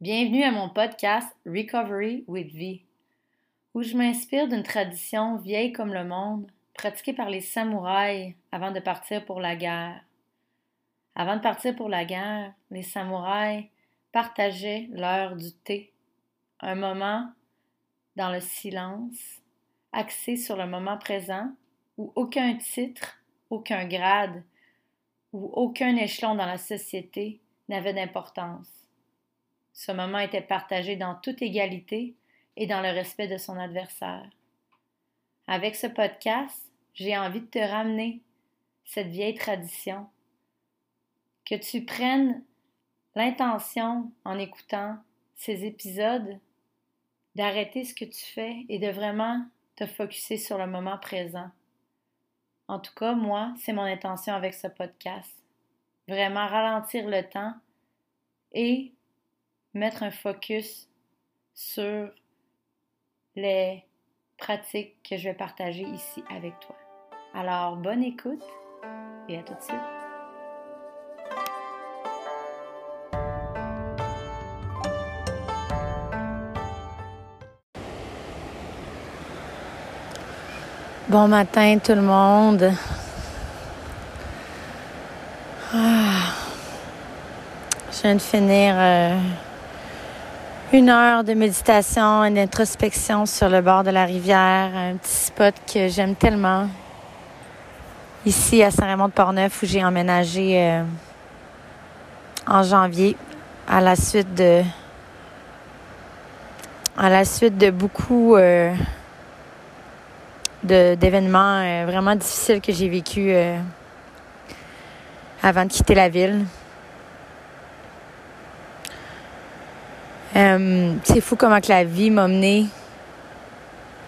Bienvenue à mon podcast Recovery with V, où je m'inspire d'une tradition vieille comme le monde, pratiquée par les samouraïs avant de partir pour la guerre. Avant de partir pour la guerre, les samouraïs partageaient l'heure du thé, un moment dans le silence, axé sur le moment présent, où aucun titre, aucun grade ou aucun échelon dans la société n'avait d'importance. Ce moment était partagé dans toute égalité et dans le respect de son adversaire. Avec ce podcast, j'ai envie de te ramener cette vieille tradition, que tu prennes l'intention en écoutant ces épisodes d'arrêter ce que tu fais et de vraiment te focuser sur le moment présent. En tout cas, moi, c'est mon intention avec ce podcast. Vraiment ralentir le temps et mettre un focus sur les pratiques que je vais partager ici avec toi. Alors, bonne écoute et à tout de suite. Bon matin tout le monde. Ah. Je viens de finir euh, une heure de méditation et d'introspection sur le bord de la rivière, un petit spot que j'aime tellement. Ici à Saint-Raymond-de-Portneuf où j'ai emménagé euh, en janvier à la suite de à la suite de beaucoup euh, d'événements euh, vraiment difficiles que j'ai vécu avant de quitter la ville. Euh, c'est fou comment que la vie m'a mené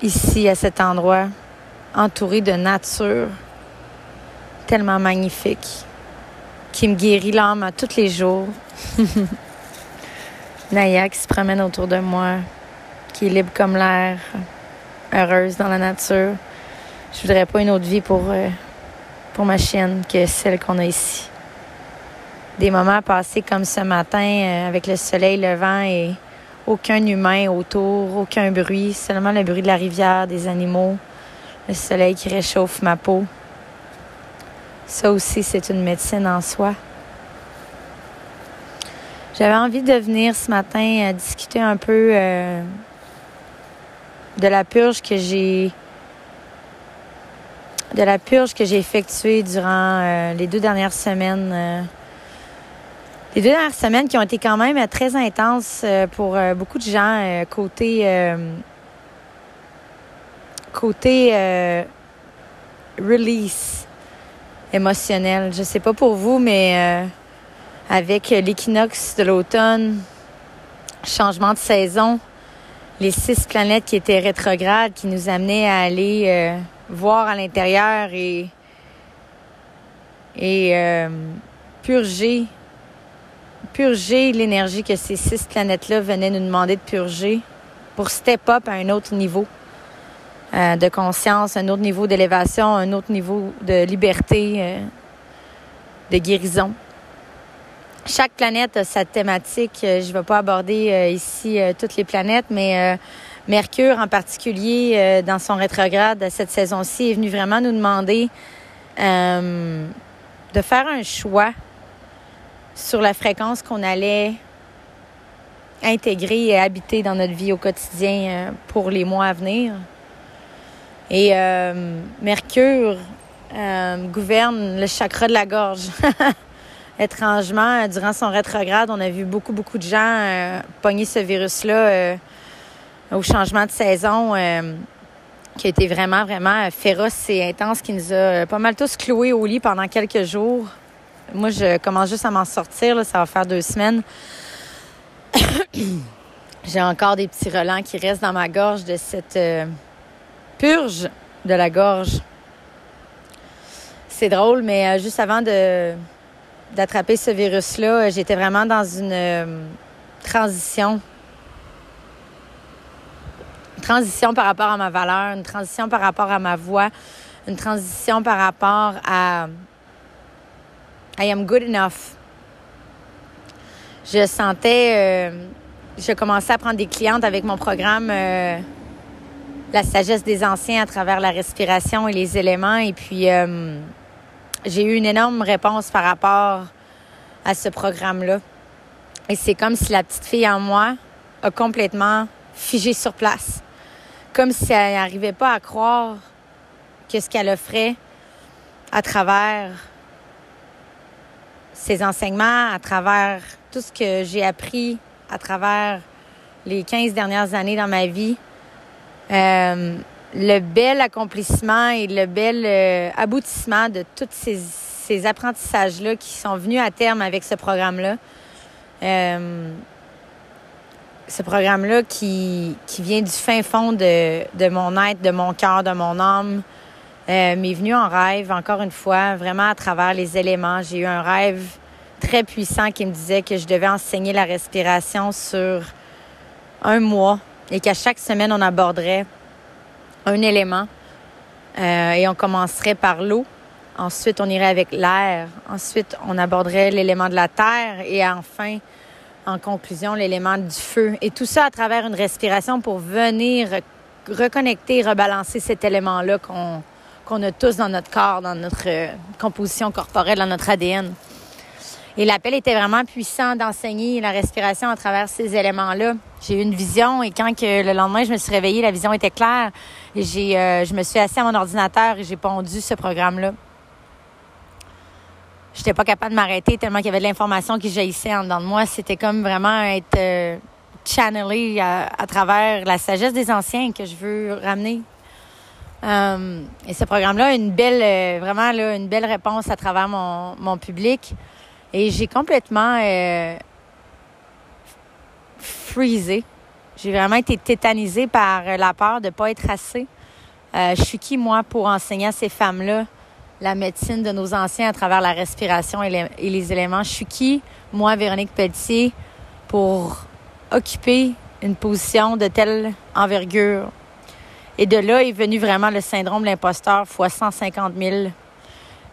ici, à cet endroit, entouré de nature tellement magnifique, qui me guérit l'âme à tous les jours. Naya qui se promène autour de moi, qui est libre comme l'air, heureuse dans la nature. Je voudrais pas une autre vie pour, euh, pour ma chienne que celle qu'on a ici des moments passés comme ce matin euh, avec le soleil levant et aucun humain autour, aucun bruit, seulement le bruit de la rivière, des animaux, le soleil qui réchauffe ma peau. Ça aussi, c'est une médecine en soi. J'avais envie de venir ce matin euh, discuter un peu euh, de la purge que j'ai de la purge que j'ai effectuée durant les deux dernières semaines les deux dernières semaines qui ont été quand même très intenses euh, pour euh, beaucoup de gens euh, côté côté release émotionnel. Je sais pas pour vous, mais avec l'équinoxe de l'automne, changement de saison, les six planètes qui étaient rétrogrades, qui nous amenaient à aller voir à l'intérieur et et purger purger l'énergie que ces six planètes-là venaient nous demander de purger pour step up à un autre niveau euh, de conscience, un autre niveau d'élévation, un autre niveau de liberté, euh, de guérison. Chaque planète a sa thématique. Euh, je ne vais pas aborder ici toutes les planètes, mais Mercure en particulier, dans son rétrograde cette saison-ci, est venu vraiment nous demander de faire un choix sur la fréquence qu'on allait intégrer et habiter dans notre vie au quotidien euh, pour les mois à venir. Et euh, Mercure euh, gouverne le chakra de la gorge. Étrangement, durant son rétrograde, on a vu beaucoup, beaucoup de gens pogner ce virus-là au changement de saison qui a été vraiment, vraiment féroce et intense, qui nous a pas mal tous cloués au lit pendant quelques jours. Moi, je commence juste à m'en sortir. ça va faire deux semaines. J'ai encore des petits relents qui restent dans ma gorge de cette euh, purge de la gorge. C'est drôle, mais euh, juste avant de d'attraper ce virus-là, j'étais vraiment dans une euh, transition. Une transition par rapport à ma valeur, une transition par rapport à ma voix, une transition par rapport à I am good enough. Je sentais euh, j'ai commencé à prendre des clientes avec mon programme euh, La sagesse des anciens à travers la respiration et les éléments. Et puis, euh, j'ai eu une énorme réponse par rapport à ce programme-là. Et c'est comme si la petite fille en moi a complètement figé sur place. Comme si elle n'arrivait pas à croire que ce qu'elle offrait à travers ses enseignements, à travers tout ce que j'ai appris à travers les 15 dernières années dans ma vie, euh, le bel accomplissement et le bel euh, aboutissement de tous ces, ces apprentissages-là qui sont venus à terme avec ce programme-là. Euh, ce programme-là qui, qui vient du fin fond de, de mon être, de mon cœur, de mon âme, euh, m'est venu en rêve, encore une fois, vraiment à travers les éléments. J'ai eu un rêve très puissant qui me disait que je devais enseigner la respiration sur un mois et qu'à chaque semaine, on aborderait un élément euh, et on commencerait par l'eau. Ensuite, on irait avec l'air. Ensuite, on aborderait l'élément de la terre et enfin, en conclusion, l'élément du feu. Et tout ça à travers une respiration pour venir reconnecter, rebalancer cet élément-là qu'on qu'on a tous dans notre corps, dans notre euh, composition corporelle, dans notre ADN. Et l'appel était vraiment puissant d'enseigner la respiration à travers ces éléments-là. J'ai eu une vision et quand que le lendemain je me suis réveillée, la vision était claire. J'ai, euh, je me suis assise à mon ordinateur et j'ai pondu ce programme-là. J'étais pas capable de m'arrêter tellement qu'il y avait de l'information qui jaillissait en dedans de moi. C'était comme vraiment être euh, à, travers la sagesse des anciens que je veux ramener euh, et ce programme-là a une belle, euh, vraiment là, une belle réponse à travers mon, public. Et j'ai complètement euh, freezé. J'ai vraiment été tétanisée par la peur de ne pas être assez. Je suis qui, moi, pour enseigner à ces femmes-là la médecine de nos anciens à travers la respiration et les, et les éléments? Je suis qui, moi, Véronique Pelletier, pour occuper une position de telle envergure et de là est venu vraiment le syndrome de l'imposteur fois 150 000.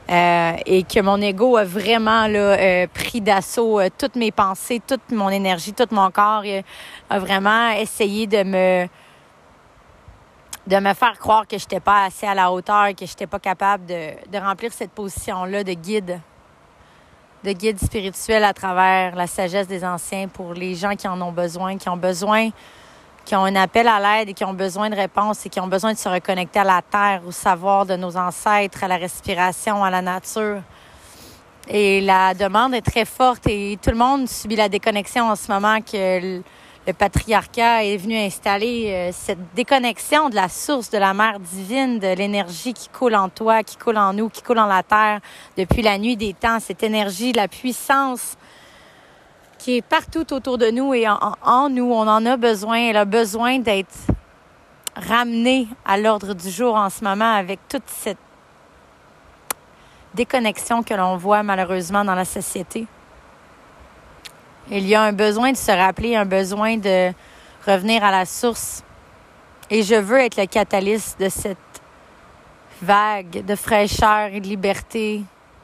Euh, et que mon ego a vraiment là, euh, pris d'assaut euh, toutes mes pensées, toute mon énergie, tout mon corps. A vraiment essayé de me de me faire croire que je n'étais pas assez à la hauteur, que je n'étais pas capable de, de remplir cette position-là de guide, de guide spirituel à travers la sagesse des anciens pour les gens qui en ont besoin, qui ont besoin qui ont un appel à l'aide et qui ont besoin de réponses et qui ont besoin de se reconnecter à la terre, au savoir de nos ancêtres, à la respiration, à la nature. Et la demande est très forte et tout le monde subit la déconnexion en ce moment que le patriarcat est venu installer euh, cette déconnexion de la source de la mère divine, de l'énergie qui coule en toi, qui coule en nous, qui coule en la terre depuis la nuit des temps, cette énergie, la puissance qui est partout autour de nous et en, nous. On en a besoin. Elle a besoin d'être ramenée à l'ordre du jour en ce moment avec toute cette déconnexion que l'on voit malheureusement dans la société. Il y a un besoin de se rappeler, un besoin de revenir à la source. Et je veux être le catalyste de cette vague de fraîcheur et de liberté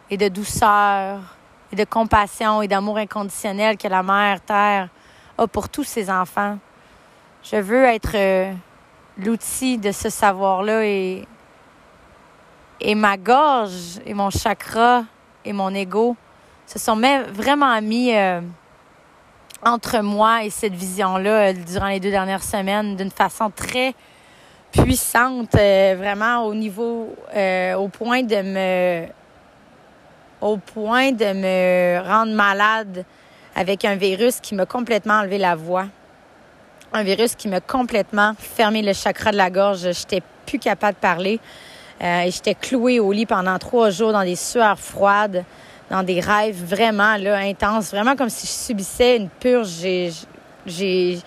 et de douceur de compassion et d'amour inconditionnel que la mère Terre a pour tous ses enfants. Je veux être euh, l'outil de ce savoir-là et, et ma gorge et mon chakra et mon ego se sont vraiment mis euh, entre moi et cette vision-là euh, durant les deux dernières semaines d'une façon très puissante, vraiment au niveau, au point de me au point de me rendre malade avec un virus qui m'a complètement enlevé la voix. Un virus qui m'a complètement fermé le chakra de la gorge. J'étais plus capable de parler. Euh, et j'étais clouée au lit pendant trois jours dans des sueurs froides, dans des rêves vraiment là, intenses, vraiment comme si je subissais une purge. J'ai,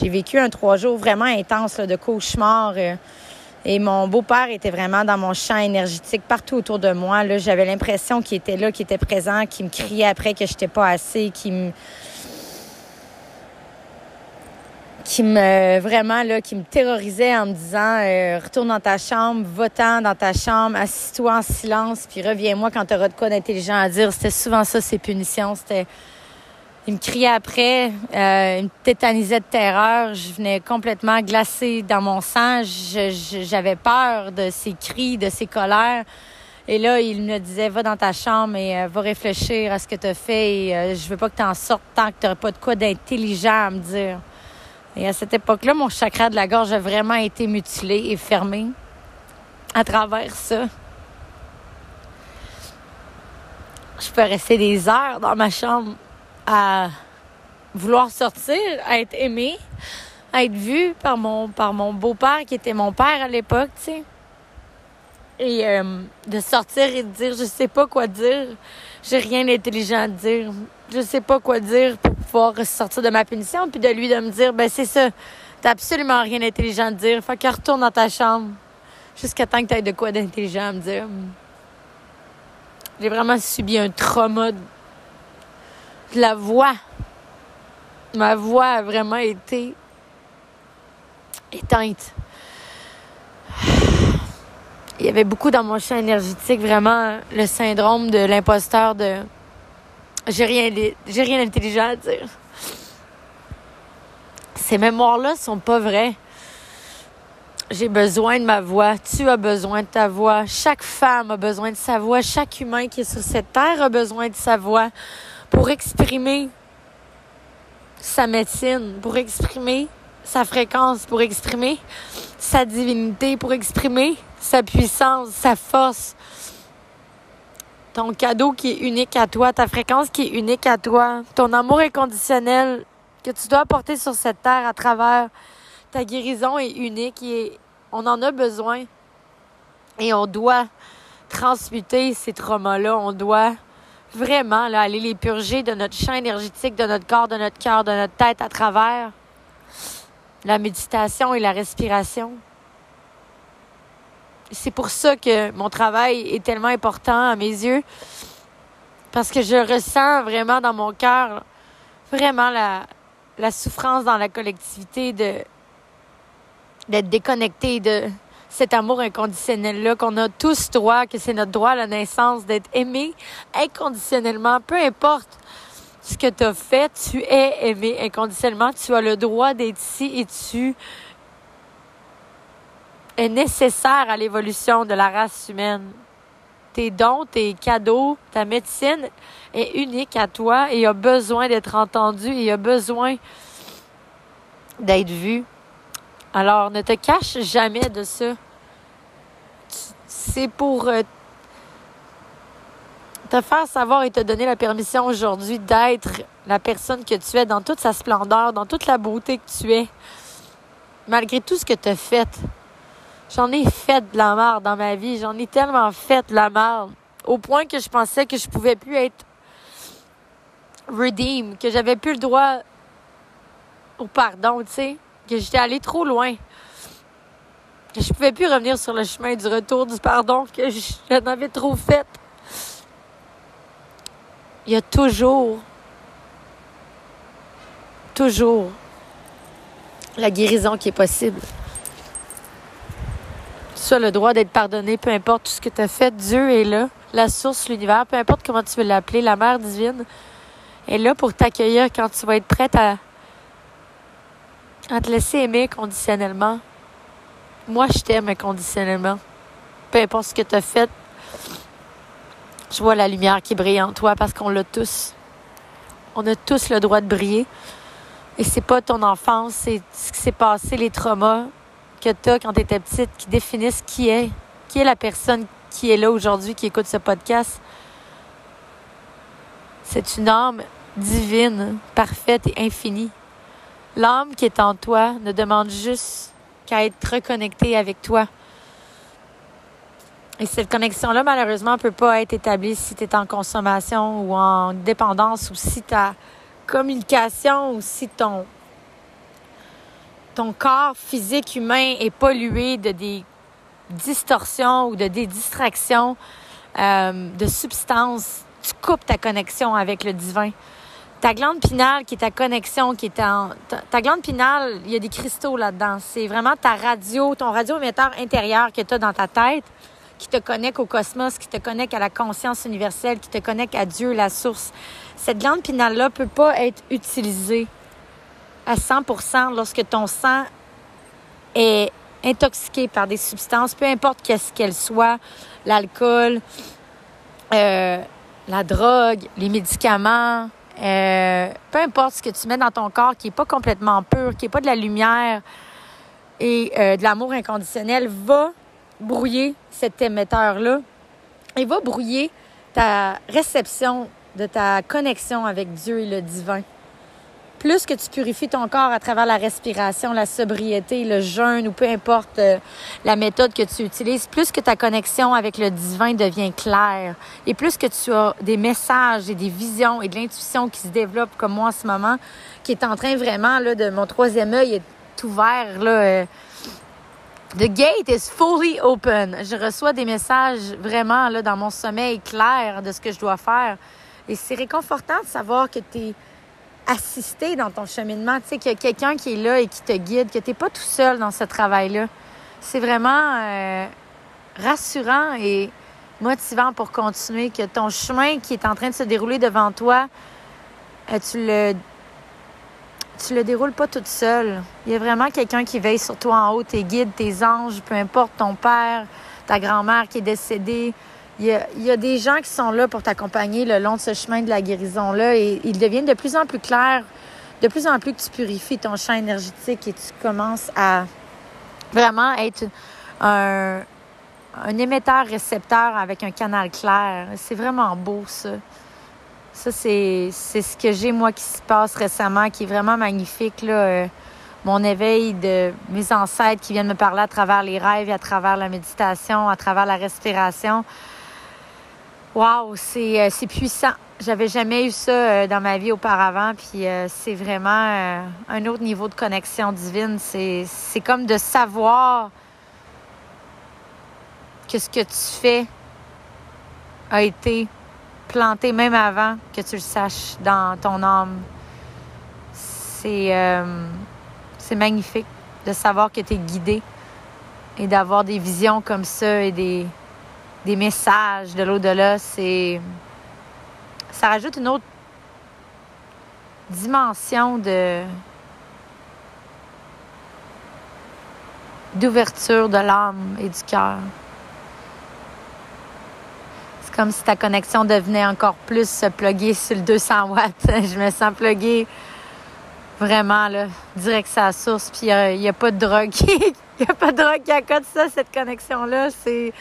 vécu un trois jours vraiment intense de cauchemar. Euh, et mon beau-père était vraiment dans mon champ énergétique partout autour de moi. Là, j'avais l'impression qu'il était là, qu'il était présent, qu'il me criait après que j'étais pas assez, qu'il me qui me vraiment là qui me terrorisait en me disant euh, retourne dans ta chambre, va-t'en dans ta chambre, assis-toi en silence, puis reviens-moi quand tu auras de quoi d'intelligent à dire. C'était souvent ça ces punitions, c'était Il me criait après, euh, il me tétanisait de terreur. Je venais complètement glacée dans mon sang. J'avais peur de ses cris, de ses colères. Et là, il me disait, va dans ta chambre et euh, va réfléchir à ce que tu as fait. Et euh, je veux pas que tu en sortes tant que tu pas de quoi d'intelligent à me dire. Et à cette époque-là, mon chakra de la gorge a vraiment été mutilé et fermé à travers ça. Je peux rester des heures dans ma chambre à vouloir sortir, à être aimé, à être vu par mon, par mon beau-père qui était mon père à l'époque, tu sais. Et euh, de sortir et de dire, je sais pas quoi dire, j'ai rien d'intelligent à dire, je sais pas quoi dire pour pouvoir sortir de ma punition, puis de lui de me dire, ben c'est ça, t'as absolument rien d'intelligent à dire, faut que retourne dans ta chambre jusqu'à temps que t'aies de quoi d'intelligent à me dire. J'ai vraiment subi un trauma la voix. Ma voix a vraiment été éteinte. Il y avait beaucoup dans mon champ énergétique, vraiment le syndrome de l'imposteur de j'ai rien j'ai rien d'intelligent à dire. Ces mémoires-là sont pas vraies. J'ai besoin de ma voix. Tu as besoin de ta voix. Chaque femme a besoin de sa voix. Chaque humain qui est sur cette terre a besoin de sa voix pour exprimer sa médecine, pour exprimer sa fréquence, pour exprimer sa divinité, pour exprimer sa puissance, sa force. Ton cadeau qui est unique à toi, ta fréquence qui est unique à toi, ton amour inconditionnel que tu dois apporter sur cette terre à travers ta guérison est unique et on en a besoin. Et on doit transmuter ces traumas-là. On doit vraiment là, aller les purger de notre champ énergétique, de notre corps, de notre cœur, de notre tête à travers la méditation et la respiration. C'est pour ça que mon travail est tellement important à mes yeux, parce que je ressens vraiment dans mon cœur vraiment la, la souffrance dans la collectivité de d'être déconnecté de cet amour inconditionnel-là qu'on a tous droit, que c'est notre droit à la naissance d'être aimé inconditionnellement, peu importe ce que tu as fait, tu es aimé inconditionnellement, tu as le droit d'être ici et tu es nécessaire à l'évolution de la race humaine. Tes dons, tes cadeaux, ta médecine est unique à toi et a besoin d'être entendu et a besoin d'être vu. Alors, ne te cache jamais de ça. C'est pour euh, te faire savoir et te donner la permission aujourd'hui d'être la personne que tu es dans toute sa splendeur, dans toute la beauté que tu es, malgré tout ce que tu as fait. J'en ai fait de la merde dans ma vie. J'en ai tellement fait de la merde. Au point que je pensais que je pouvais plus être redeem, que j'avais plus le droit au pardon, tu sais que j'étais allée trop loin. Je pouvais plus revenir sur le chemin du retour du pardon, que j'en avais trop fait. Il y a toujours, toujours la guérison qui est possible. Tu as le droit d'être pardonné, peu importe tout ce que tu as fait. Dieu est là, la source, l'univers, peu importe comment tu veux l'appeler, la mère divine est là pour t'accueillir quand tu vas être prête à à te laisser aimer conditionnellement. Moi, je t'aime inconditionnellement. Peu importe ce que tu as fait, je vois la lumière qui brille en toi parce qu'on l'a tous. On a tous le droit de briller. Et c'est pas ton enfance, c'est ce qui s'est passé, les traumas que tu as quand tu étais petite qui définissent qui est, qui est la personne qui est là aujourd'hui, qui écoute ce podcast. C'est une âme divine, parfaite et infinie. L'âme qui est en toi ne demande juste qu'à être reconnectée avec toi. Et cette connexion-là, malheureusement, ne peut pas être établie si tu es en consommation ou en dépendance ou si ta communication ou si ton, ton corps physique humain est pollué de des distorsions ou de des distractions euh, de substances. Tu coupes ta connexion avec le divin ta glande pinale qui est ta connexion, qui est en. Ta, glande pinale, il y a des cristaux là-dedans. C'est vraiment ta radio, ton radioémetteur intérieur que tu as dans ta tête qui te connecte au cosmos, qui te connecte à la conscience universelle, qui te connecte à Dieu, la source. Cette glande pinale-là peut pas être utilisée à 100% lorsque ton sang est intoxiqué par des substances, peu importe qu'est-ce qu'elles soient, l'alcool, euh, la drogue, les médicaments, euh, peu importe ce que tu mets dans ton corps qui n'est pas complètement pur, qui n'est pas de la lumière et euh, de l'amour inconditionnel, va brouiller cet émetteur-là et va brouiller ta réception de ta connexion avec Dieu et le divin plus que tu purifies ton corps à travers la respiration, la sobriété, le jeûne ou peu importe euh, la méthode que tu utilises, plus que ta connexion avec le divin devient claire et plus que tu as des messages et des visions et de l'intuition qui se développent comme moi en ce moment, qui est en train vraiment là, de mon troisième œil est ouvert là. Euh, The gate is fully open. Je reçois des messages vraiment là dans mon sommeil clair de ce que je dois faire. Et c'est réconfortant de savoir que tu es assister dans ton cheminement, tu sais, qu'il y a quelqu'un qui est là et qui te guide, que tu n'es pas tout seul dans ce travail-là. C'est vraiment euh, rassurant et motivant pour continuer, que ton chemin qui est en train de se dérouler devant toi, euh, tu le tu le déroules pas toute seule. Il y a vraiment quelqu'un qui veille sur toi en haut, tes guides, tes anges, peu importe ton père, ta grand-mère qui est décédée, il y, a, des gens qui sont là pour t'accompagner le long de ce chemin de la guérison-là et ils deviennent de plus en plus clairs, de plus en plus que tu purifies ton champ énergétique et tu commences à vraiment être un, émetteur-récepteur avec un canal clair. C'est vraiment beau, ça. Ça, c'est, ce que j'ai, moi, qui se passe récemment, qui est vraiment magnifique, là. Euh, mon éveil de mes ancêtres qui viennent me parler à travers les rêves et à travers la méditation, à travers la respiration. Wow, euh, c'est puissant. J'avais jamais eu ça euh, dans ma vie auparavant, puis euh, c'est vraiment un autre niveau de connexion divine. C'est comme de savoir que ce que tu fais a été planté même avant que tu le saches dans ton âme. C'est magnifique de savoir que tu es guidé et d'avoir des visions comme ça et des des messages de l'au-delà, c'est. Ça rajoute une autre dimension de. d'ouverture de l'âme et du cœur. C'est comme si ta connexion devenait encore plus se plugger sur le 200 watts. Je me sens pluguée vraiment, là, direct la source. Puis il n'y a, pas de drogue. Il a pas de drogue qui accote ça, cette connexion-là. C'est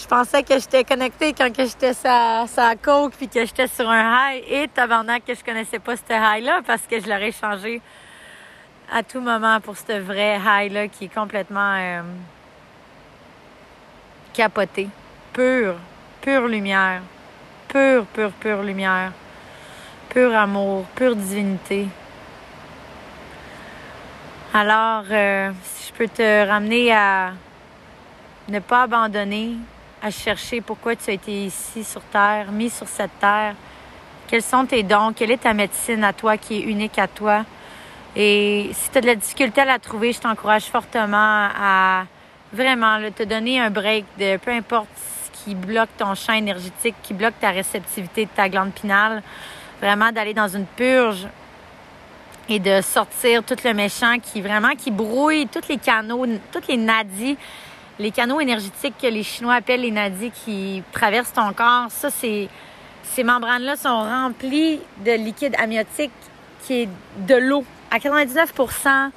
je pensais que j'étais connectée quand j'étais sa, sa coke puis que j'étais sur un high et tabarnak que je connaissais pas ce high-là parce que je l'aurais changé à tout moment pour ce vrai high-là qui est complètement euh, capoté. Pure, pure lumière. Pure, pure, pure lumière. Pur amour, pure divinité. Alors, euh, si je peux te ramener à ne pas abandonner, à chercher pourquoi tu as été ici sur Terre, mis sur cette Terre. Quels sont tes dons? Quelle est ta médecine à toi qui est unique à toi? Et si tu as de la difficulté à la trouver, je t'encourage fortement à vraiment te donner un break de peu importe ce qui bloque ton champ énergétique, qui bloque ta réceptivité de ta glande pinale. Vraiment d'aller dans une purge et de sortir tout le méchant qui vraiment qui brouille tous les canaux, toutes les nadis les canaux énergétiques que les Chinois appellent les nadis qui traversent ton corps, ça, c'est, ces membranes-là sont remplies de liquide amniotique qui est de l'eau. À 99%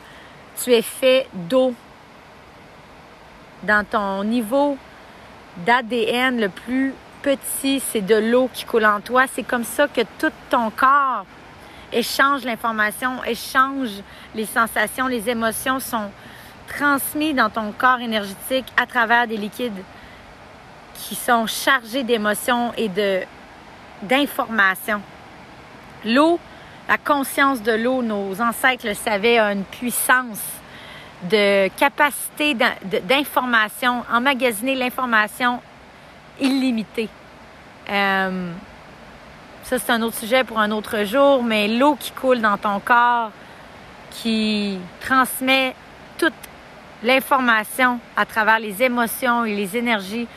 tu es fait d'eau. Dans ton niveau d'ADN le plus petit, c'est de l'eau qui coule en toi. C'est comme ça que tout ton corps échange l'information, échange les sensations, les émotions sont transmis dans ton corps énergétique à travers des liquides qui sont chargés d'émotions et de d'informations. L'eau, la conscience de l'eau, nos ancêtres le savaient, a une puissance de capacité d'information, emmagasiner l'information illimitée. Euh, ça, c'est un autre sujet pour un autre jour, mais l'eau qui coule dans ton corps, qui transmet toute l'information à travers les émotions et les énergies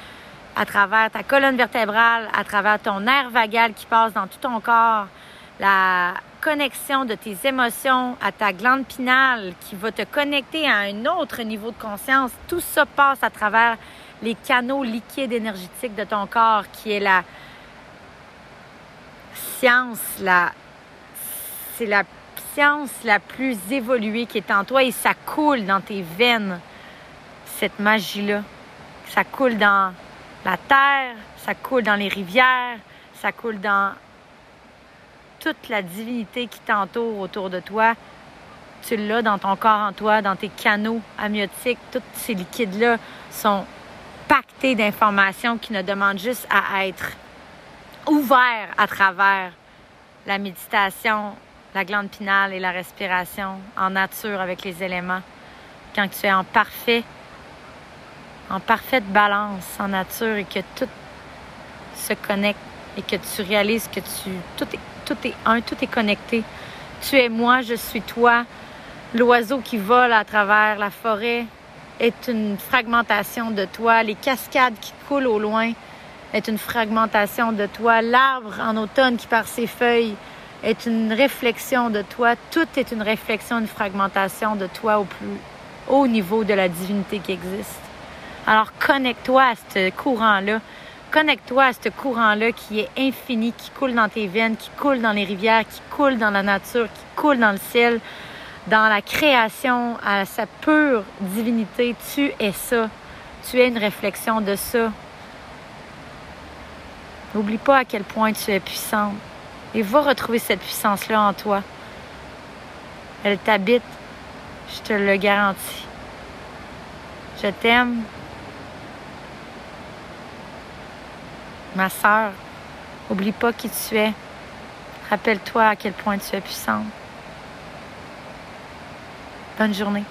à travers ta colonne vertébrale, à travers ton nerf vagal qui passe dans tout ton corps, la connexion de tes émotions à ta glande pinale qui va te connecter à un autre niveau de conscience. Tout ça passe à travers les canaux liquides énergétiques de ton corps qui est la science, la c'est la la plus évoluée qui est en toi et ça coule dans tes veines, cette magie-là. Ça coule dans la terre, ça coule dans les rivières, ça coule dans toute la divinité qui t'entoure autour de toi. Tu l'as dans ton corps en toi, dans tes canaux amniotiques. Tous ces liquides-là sont pactés d'informations qui ne demandent juste à être ouverts à travers la méditation, la glande pinale et la respiration en nature avec les éléments. Quand tu es en parfait, en parfaite balance en nature et que tout se connecte et que tu réalises que tu tout est tout est un, tout est connecté. Tu es moi, je suis toi. L'oiseau qui vole à travers la forêt est une fragmentation de toi. Les cascades qui coulent au loin est une fragmentation de toi. L'arbre en automne qui par ses feuilles est une réflexion de toi. Tout est une réflexion, une fragmentation de toi au plus haut niveau de la divinité qui existe. Alors connecte-toi à ce courant-là. Connecte-toi à ce courant-là qui est infini, qui coule dans tes veines, qui coule dans les rivières, qui coule dans la nature, qui coule dans le ciel, dans la création, à sa pure divinité. Tu es ça. Tu es une réflexion de ça. N'oublie pas à quel point tu es puissante. Et va retrouver cette puissance-là en toi. Elle t'habite, je te le garantis. Je t'aime. Ma sœur, oublie pas qui tu es. Rappelle-toi à quel point tu es puissante. Bonne journée.